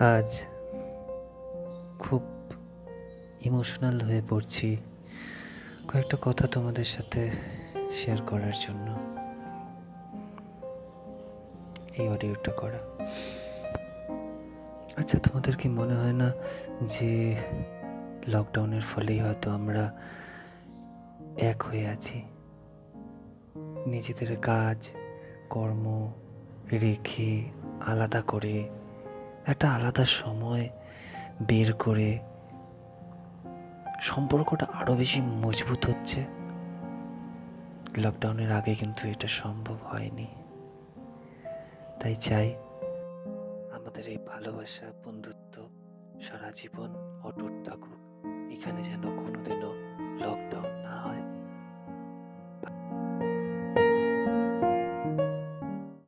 আজ খুব ইমোশনাল হয়ে পড়ছি কয়েকটা কথা তোমাদের সাথে শেয়ার করার জন্য। এই অডিওটা করা। আচ্ছা তোমাদের কি মনে হয় না যে লকডাউনের ফলেই হয়তো আমরা এক হয়ে আছি? নিজেদের কাজ, কর্ম, রেখে আলাদা করে একটা আলাদা সময় বের করে সম্পর্কটা আরও বেশি মজবুত হচ্ছে। লকডাউনের আগে কিন্তু এটা সম্ভব হয়নি। তাই চাই আমাদের এই ভালোবাসা, বন্ধুত্ব সারা জীবন অটুট থাকুক। এখানে যেন লকডাউন